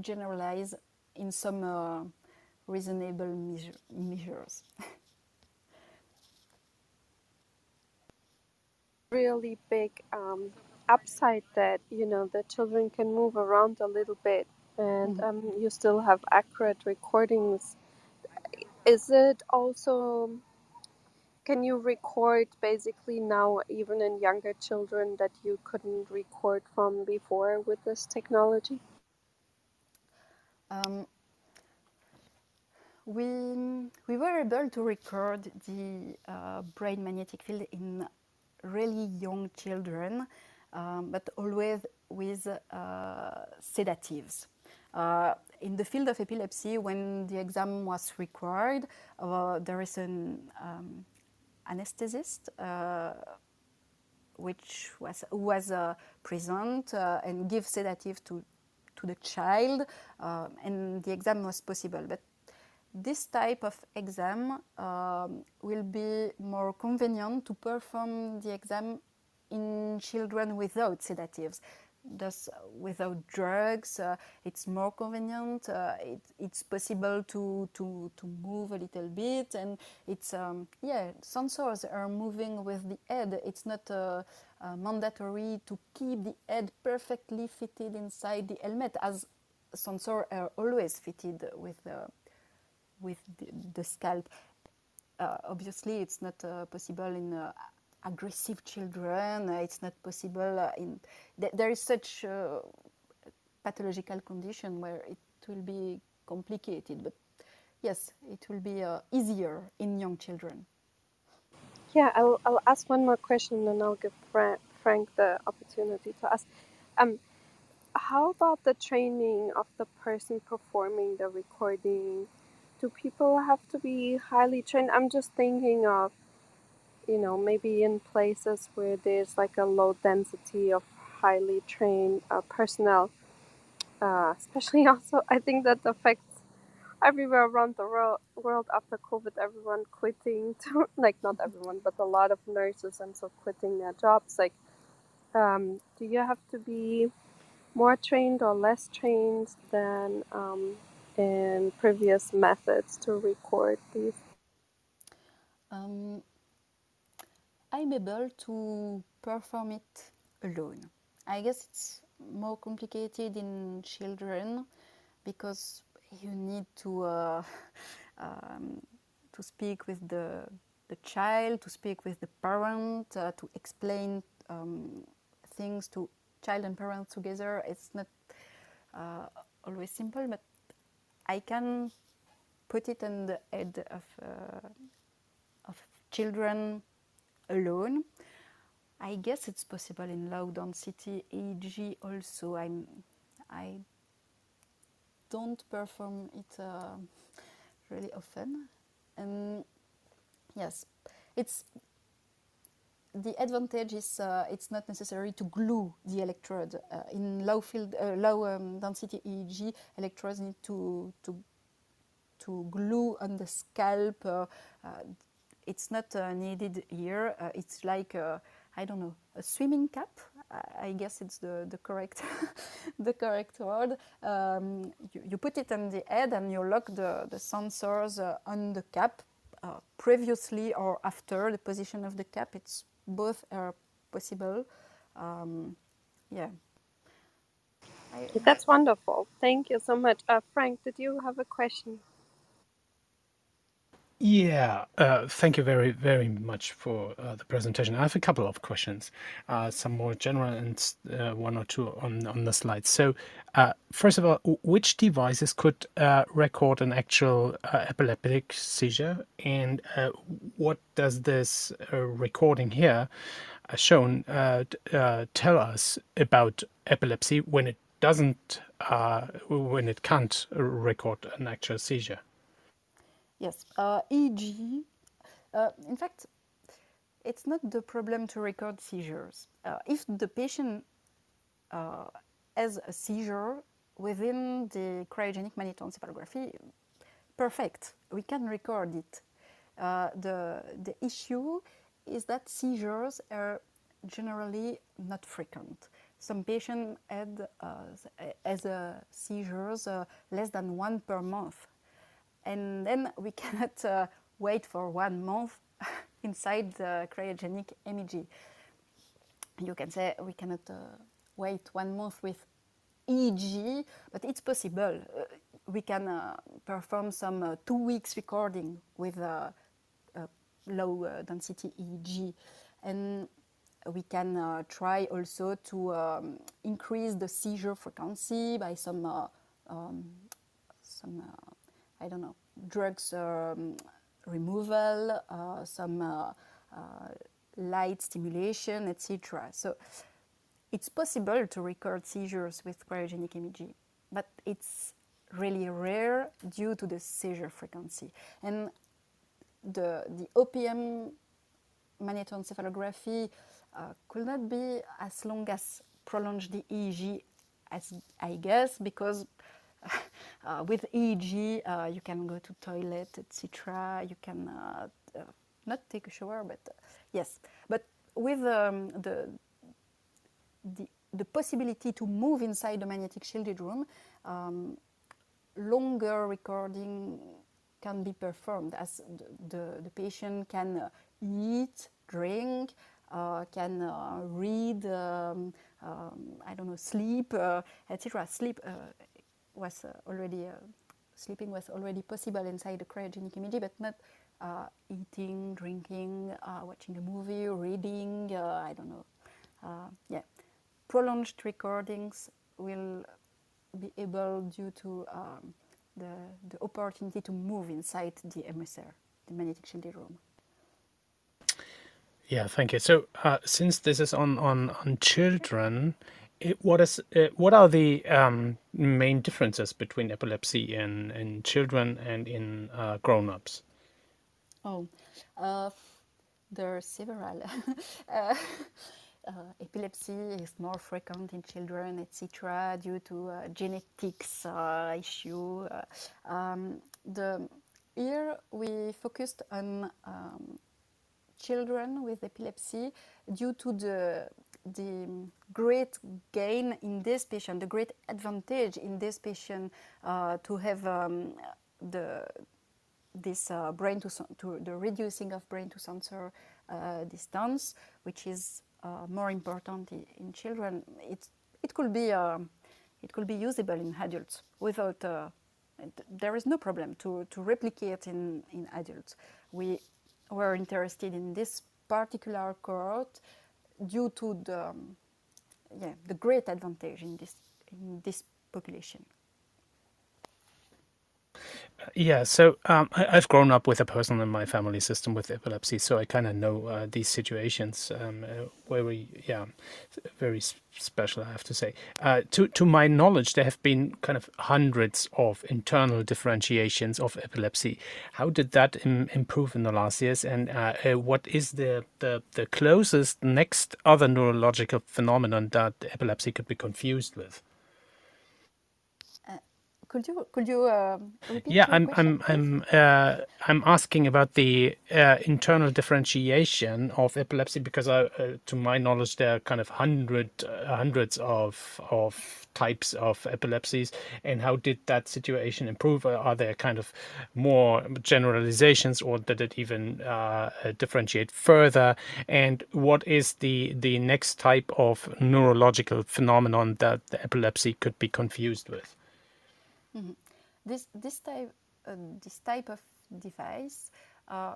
generalize in some uh, reasonable measure, measures. <laughs> really big um, upside that you know the children can move around a little bit and Mhm. um, you still have accurate recordings. Is it also can you record basically now even in younger children that you couldn't record from before with this technology? Um, we, we were able to record the uh, brain magnetic field in really young children, um, but always with uh, sedatives. Uh, in the field of epilepsy, when the exam was required, uh, there is an um, anesthetist uh, which was who was present and give sedative to to the child, and the exam was possible. But this type of exam um, will be more convenient to perform the exam in children without sedatives. Thus, without drugs, uh, it's more convenient. Uh, it, it's possible to, to, to move a little bit, and it's um, yeah, sensors are moving with the head. It's not uh, uh, mandatory to keep the head perfectly fitted inside the helmet, as sensors are always fitted with the with the, the scalp. Uh, obviously, it's not uh, possible in aggressive children. Uh, it's not possible uh, in. Th- there is such uh, pathological condition where it will be complicated, but yes, it will be easier in young children. Yeah, I'll, I'll ask one more question and then I'll give Frank, Frank the opportunity to ask. Um, how about the training of the person performing the recording? Do people have to be highly trained? I'm just thinking of, you know, maybe in places where there's like a low density of highly trained uh, personnel. Uh, especially <laughs> also, I think that affects everywhere around the world, world after COVID, everyone quitting, <laughs> to, like not everyone, but a lot of nurses and so quitting their jobs. Like, um, do you have to be more trained or less trained than um, in previous methods to record these? Um, I'm able to perform it alone. I guess it's more complicated in children because you need to uh, <laughs> um, to speak with the the child, to speak with the parent, uh, to explain um, things to child and parent together. It's not uh, always simple, but I can put it on the head of uh, of children alone. I guess it's possible in low density EEG also. I'm I don't perform it uh, really often, and yes, it's the advantage is uh, it's not necessary to glue the electrode uh, in low field uh, low um, density EEG. Electrodes need to to to glue on the scalp. It's not uh, needed here. Uh, it's like uh, I don't know a swimming cap. I, guess it's the, the correct <laughs> the correct word. Um, you, you put it on the head and you lock the the sensors on the cap. Uh, previously or after the position of the cap, it's both are possible. Um, yeah. I, That's wonderful. Thank you so much. Uh, Frank, did you have a question? Yeah, uh, thank you very, very much for uh, the presentation. I have a couple of questions, uh, some more general and uh, one or two on, on the slides. So, uh, first of all, which devices could uh, record an actual epileptic seizure, and what does this recording here, shown, tell us about epilepsy when it doesn't, when it can't record an actual seizure? Yes, uh, EEG. Uh, in fact, it's not the problem to record seizures. Uh, if the patient uh, has a seizure within the cryogenic magnetoencephalography, perfect, we can record it. Uh, the, the issue is that seizures are generally not frequent. Some patients had uh, as uh, seizures less than one per month and then we <laughs> cannot uh, wait for one month <laughs> inside the cryogenic imaging. you can say we cannot uh, wait one month with EEG, but it's possible. Uh, we can uh, perform some uh, two weeks recording with low density EEG. And we can uh, try also to um, increase the seizure frequency by some uh, um, some uh, I don't know drugs um, removal, some light stimulation, etc. So it's possible to record seizures with cryogenic imaging, but it's really rare due to the seizure frequency. And the, the OPM magnetoencephalography uh, could not be as long as prolonged the EEG as I guess because uh, <laughs> with EEG uh, you can go to toilet etc. You can uh, uh, not take a shower but uh, yes but with um, the the the possibility to move inside the magnetic shielded room, um, longer recording can be performed as the, the, the patient can uh, eat, drink, uh, can uh, read, um, um, I don't know, sleep, uh, etc. Sleep uh, was uh, already, sleeping was already possible inside the cryogenic imaging, but not eating, drinking, watching a movie, reading, I don't know. yeah prolonged recordings will be able due to um, the, the opportunity to move inside the MSR, the magnetic shielded room. Yeah, thank you. So, uh, since this is on on on children, what is uh, what are the um, main differences between epilepsy in in children and in uh, grown-ups? Oh, uh, there are several. <laughs> Uh, uh, epilepsy is more frequent in children, etc., due to uh, genetics issue. Um, the here we focused on um, children with epilepsy due to the the great gain in this patient, the great advantage in this patient uh, to have um, the this uh, brain to, to, the reducing of brain to sensor uh, distance, which is uh, more important in children, it, it, could be, uh, it could be usable in adults without, uh, there is no problem to, to replicate in, in adults. We were interested in this particular cohort due to the, um, yeah, the great advantage in this, in this population. Yeah, so um, I, have grown up with a person in my family system with epilepsy, so I kind of know uh, these situations um, uh, where we, yeah, very special, I have to say. Uh, to to my knowledge, there have been kind of hundreds of internal differentiations of epilepsy. How did that Im improve in the last years, and uh, uh, what is the, the the closest next other neurological phenomenon that epilepsy could be confused with? Could you could you uh, Yeah, I'm question, I'm I'm uh, I'm asking about the uh, internal differentiation of epilepsy because I, uh, to my knowledge, there are kind of hundred uh, hundreds of of types of epilepsies, and how did that situation improve? Are there kind of more generalizations, or did it even uh, differentiate further? And what is the the next type of neurological phenomenon that the epilepsy could be confused with? Mm -hmm. This this type uh, this type of device uh,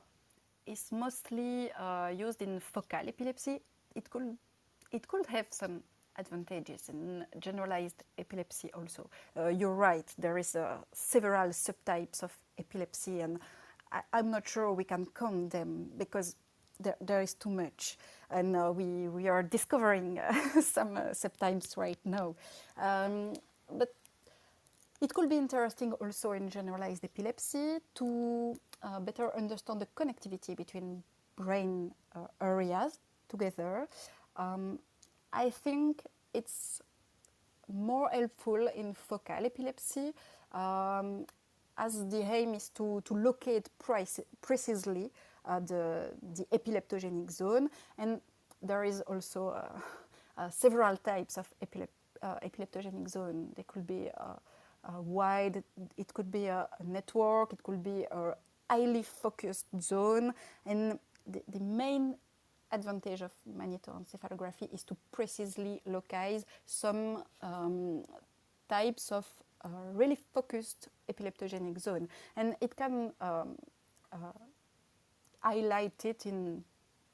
is mostly uh, used in focal epilepsy. It could it could have some advantages in generalized epilepsy also. Uh, you're right. There is uh, several subtypes of epilepsy, and I, am not sure we can count them because there, there is too much, and uh, we we are discovering <laughs> some subtypes right now. Um, but it could be interesting also in generalized epilepsy to uh, better understand the connectivity between brain uh, areas together. Um, I think it's more helpful in focal epilepsy um, as the aim is to, to locate precisely uh, the, the epileptogenic zone and there is also uh, <laughs> uh, several types of epilep uh, epileptogenic zone. They could be wide, it could be a, network, it could be a highly focused zone. And the, the main advantage of magnetoencephalography is to precisely localize some um, types of uh, really focused epileptogenic zone. And it can um, uh, highlight it in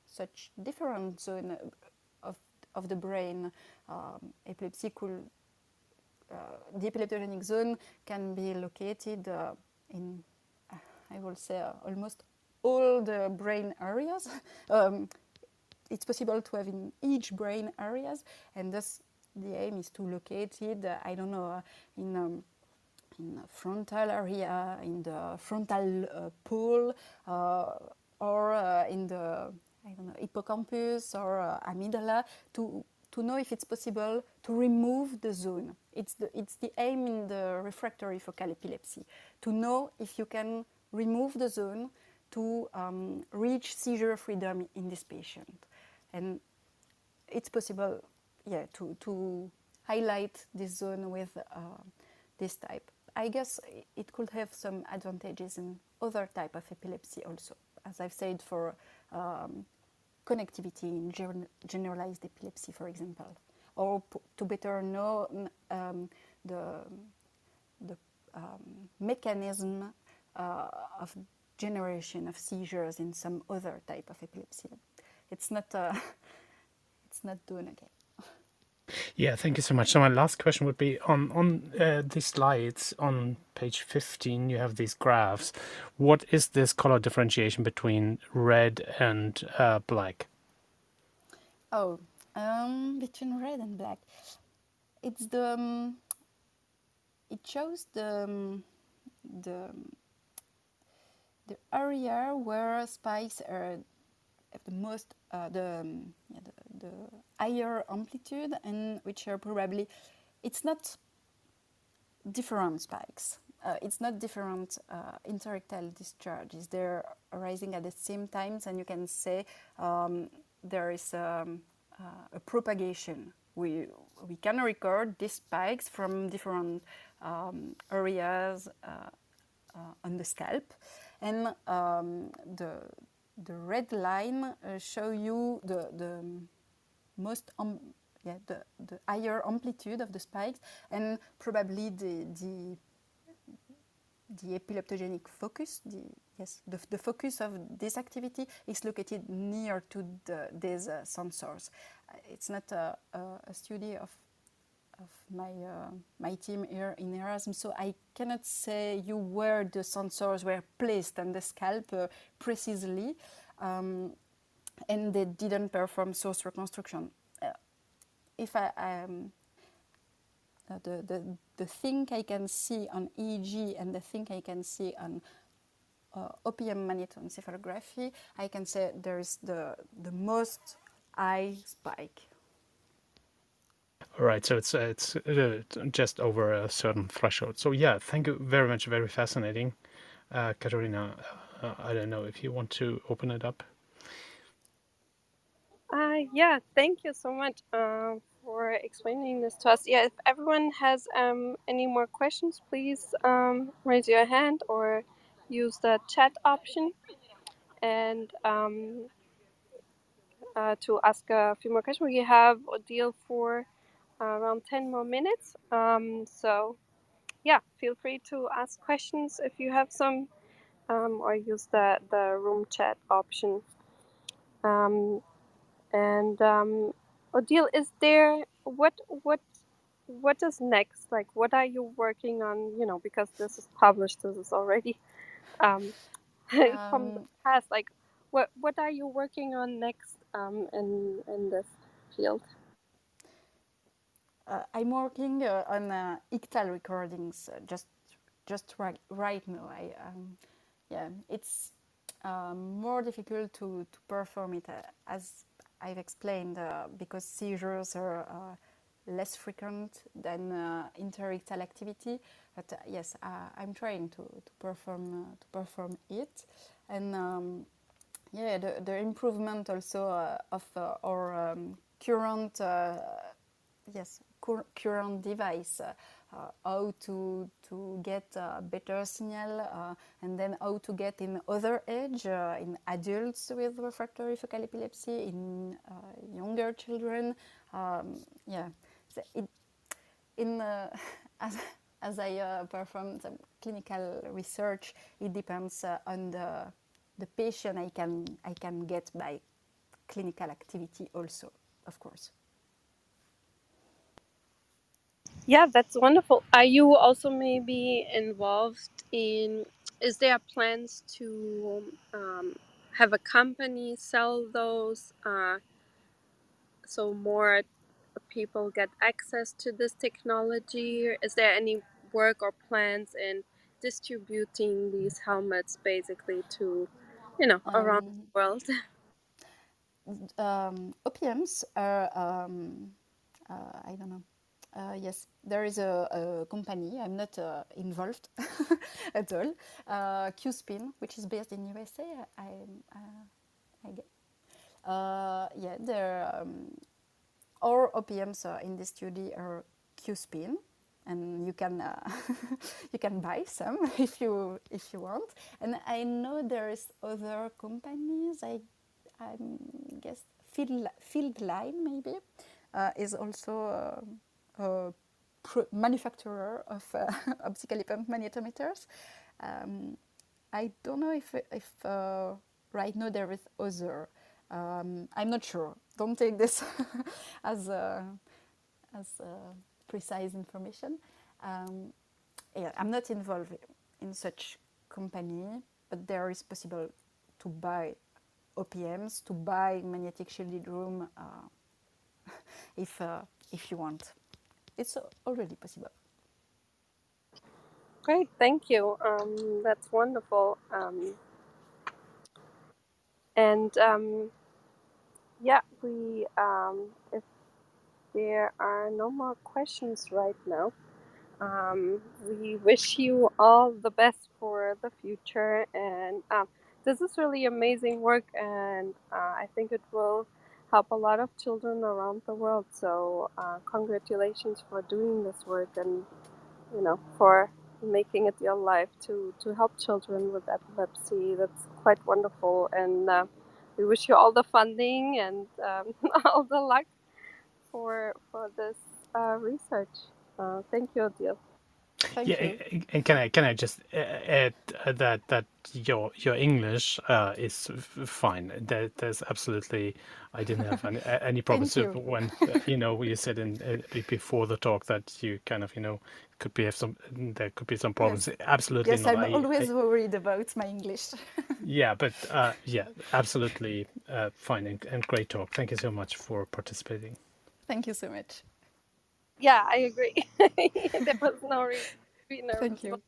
such different zone of, of the brain. Um, epilepsy could, uh, the epileptogenic zone can be located uh, in, I will say, uh, almost all the brain areas. <laughs> um, it's possible to have in each brain areas, and thus the aim is to locate it. Uh, I don't know uh, in. Um, in frontal area, in the frontal uh, pole, or in the I don't know, hippocampus or amygdala to to know if it's possible to remove the zone. It's the, it's the aim in the refractory focal epilepsy, to know if you can remove the zone to um, reach seizure freedom in this patient. And it's possible, yeah, to, to highlight this zone with uh, this type. I guess it could have some advantages in other type of epilepsy also. As I've said, for um, connectivity in generalized epilepsy, for example, or to better know um, the, the um, mechanism uh, of generation of seizures in some other type of epilepsy. It's not, uh, <laughs> it's not done again. Yeah, thank you so much. So my last question would be on on uh, the slides on page 15 you have these graphs. What is this color differentiation between red and uh, black? Oh, um, between red and black. It's the um, it shows the um, the the area where spikes are have the most uh, the, um, yeah, the, the higher amplitude and which are probably it's not different spikes. Uh, it's not different uh, interictal discharges. They're arising at the same times, and you can say um, there is um, uh, a propagation. We, we can record these spikes from different um, areas uh, uh, on the scalp, and um, the, the red line uh, show you the, the most yeah, the, the higher amplitude of the spikes and probably the, the, the epileptogenic focus, the, yes, the, the focus of this activity is located near to the, these uh, sensors. It's not a, a, a study of of my uh, my team here in Erasmus, so I cannot say you where the sensors were placed on the scalp uh, precisely, um, and they didn't perform source reconstruction. Uh, if I um, uh, the, the the thing I can see on EEG and the thing I can see on uh, OPM magnetoencephalography, I can say there is the the most high spike all right, so it's uh, it's uh, just over a certain threshold. So yeah, thank you very much. Very fascinating, uh, Katharina. Uh, I don't know if you want to open it up. Uh, yeah, thank you so much for explaining this to us. Yeah, if everyone has um, any more questions, please um, raise your hand or use the chat option. And um, to ask a few more questions, we have a deal for around 10 more minutes. Um, so, yeah, feel free to ask questions if you have some, um, or use the, the room chat option. Um, and um, Odile, is there what what what is next? Like, what are you working on? You know, because this is published, this is already um, <laughs> from the um, past. Like, what what are you working on next um, in in this field? Uh, I'm working uh, on uh, ICTAL recordings uh, just just right right now. I um, yeah, it's um, more difficult to, to perform it uh, as I've explained uh, because seizures are less frequent than interictal activity. But yes, I'm trying to, to perform to perform it, and um, yeah, the, the improvement also of our um, current yes current device uh, how to to get a better signal, uh, and then how to get in other age, uh, in adults with refractory focal epilepsy, in uh, younger children. Um, yeah, so it, in <laughs> as as I uh, perform some clinical research, it depends uh, on the the patient I can I can get by clinical activity also, of course. Yeah, that's wonderful. Are you also maybe involved in? Is there plans to um, have a company sell those, uh, so more people get access to this technology? Is there any work or plans in distributing these helmets, basically to, you know, around Um, the world? <laughs> um, OPMs are, um, uh, I don't know. Uh, yes, there is a, a company. I'm not uh, involved <laughs> at all. Uh, QuSpin, which is based in USA. I, uh, I guess. Uh, yeah, there. Um, our OPMs uh, in the studio are QuSpin, and you can <laughs> you can buy some <laughs> if you if you want. And I know there is other companies. I I guess Field FieldLine maybe is also pr- manufacturer of uh, <laughs> optically pumped magnetometers. Um, I don't know if if uh, right now there is other. Um, I'm not sure. Don't take this <laughs> as uh, as precise information. Um, yeah, I'm not involved in such company, but there is possible to buy OPMs, to buy magnetic shielded room uh, <laughs> if uh, if you want. It's already possible. Great, thank you. Um, that's wonderful. Um, and um, yeah, we um, if there are no more questions right now, um, we wish you all the best for the future. And um, this is really amazing work, and uh, I think it will help a lot of children around the world. So uh, congratulations for doing this work, and you know for making it your life to to help children with epilepsy. That's quite wonderful, and uh, we wish you all the funding and um, <laughs> all the luck for for this uh, research. Uh, thank you, Odile. Thank Yeah, you. and can I can I just uh, add uh, that that your your English uh, is fine. There, there's absolutely I didn't have any, any <laughs> problems you. when uh, you know you said in uh, before the talk that you kind of you know could be have some there could be some problems. Yes. Absolutely Yes, not. I'm I, always I worried about my English. <laughs> yeah, but uh, yeah, absolutely uh, fine and, and great talk. Thank you so much for participating. Thank you so much. Yeah, I agree. <laughs> there was no reason to be nervous. Thank you.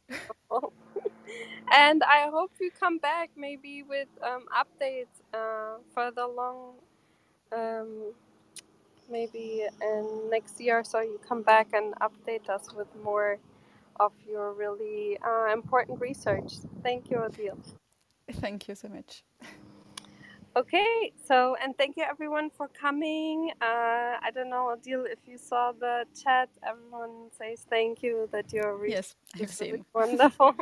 <laughs> and I hope you come back maybe with um, updates uh, further along. Um, maybe in next year so you come back and update us with more of your really uh, important research. Thank you, Odile. Thank you so much. <laughs> Okay, so and thank you everyone for coming. Uh, I don't know, Odile, if you saw the chat, everyone says thank you that your research Yes, I've really seen. wonderful.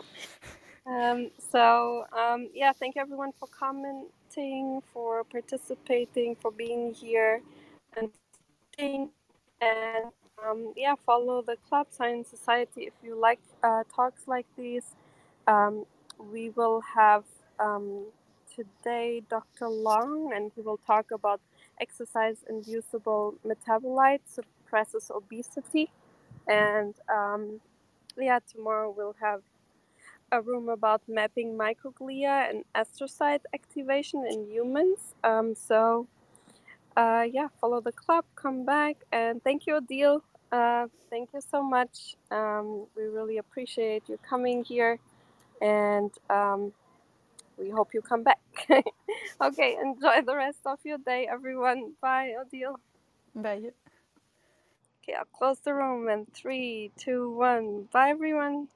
<laughs> um, so um, yeah, thank you everyone for commenting, for participating, for being here, and staying. And um, yeah, follow the Club Science Society if you like uh, talks like these. Um, we will have um, today Dr. Long, and he will talk about exercise-inducible metabolites suppresses obesity. And um, yeah, tomorrow we'll have a room about mapping microglia and astrocyte activation in humans. Um, so uh, yeah, follow the club, come back, and thank you, Odile. Uh, thank you so much. Um, we really appreciate you coming here, and um, we hope you come back. <laughs> okay, enjoy the rest of your day, everyone. Bye, Odile. Bye. Okay, I'll close the room in three, two, one. Bye, everyone.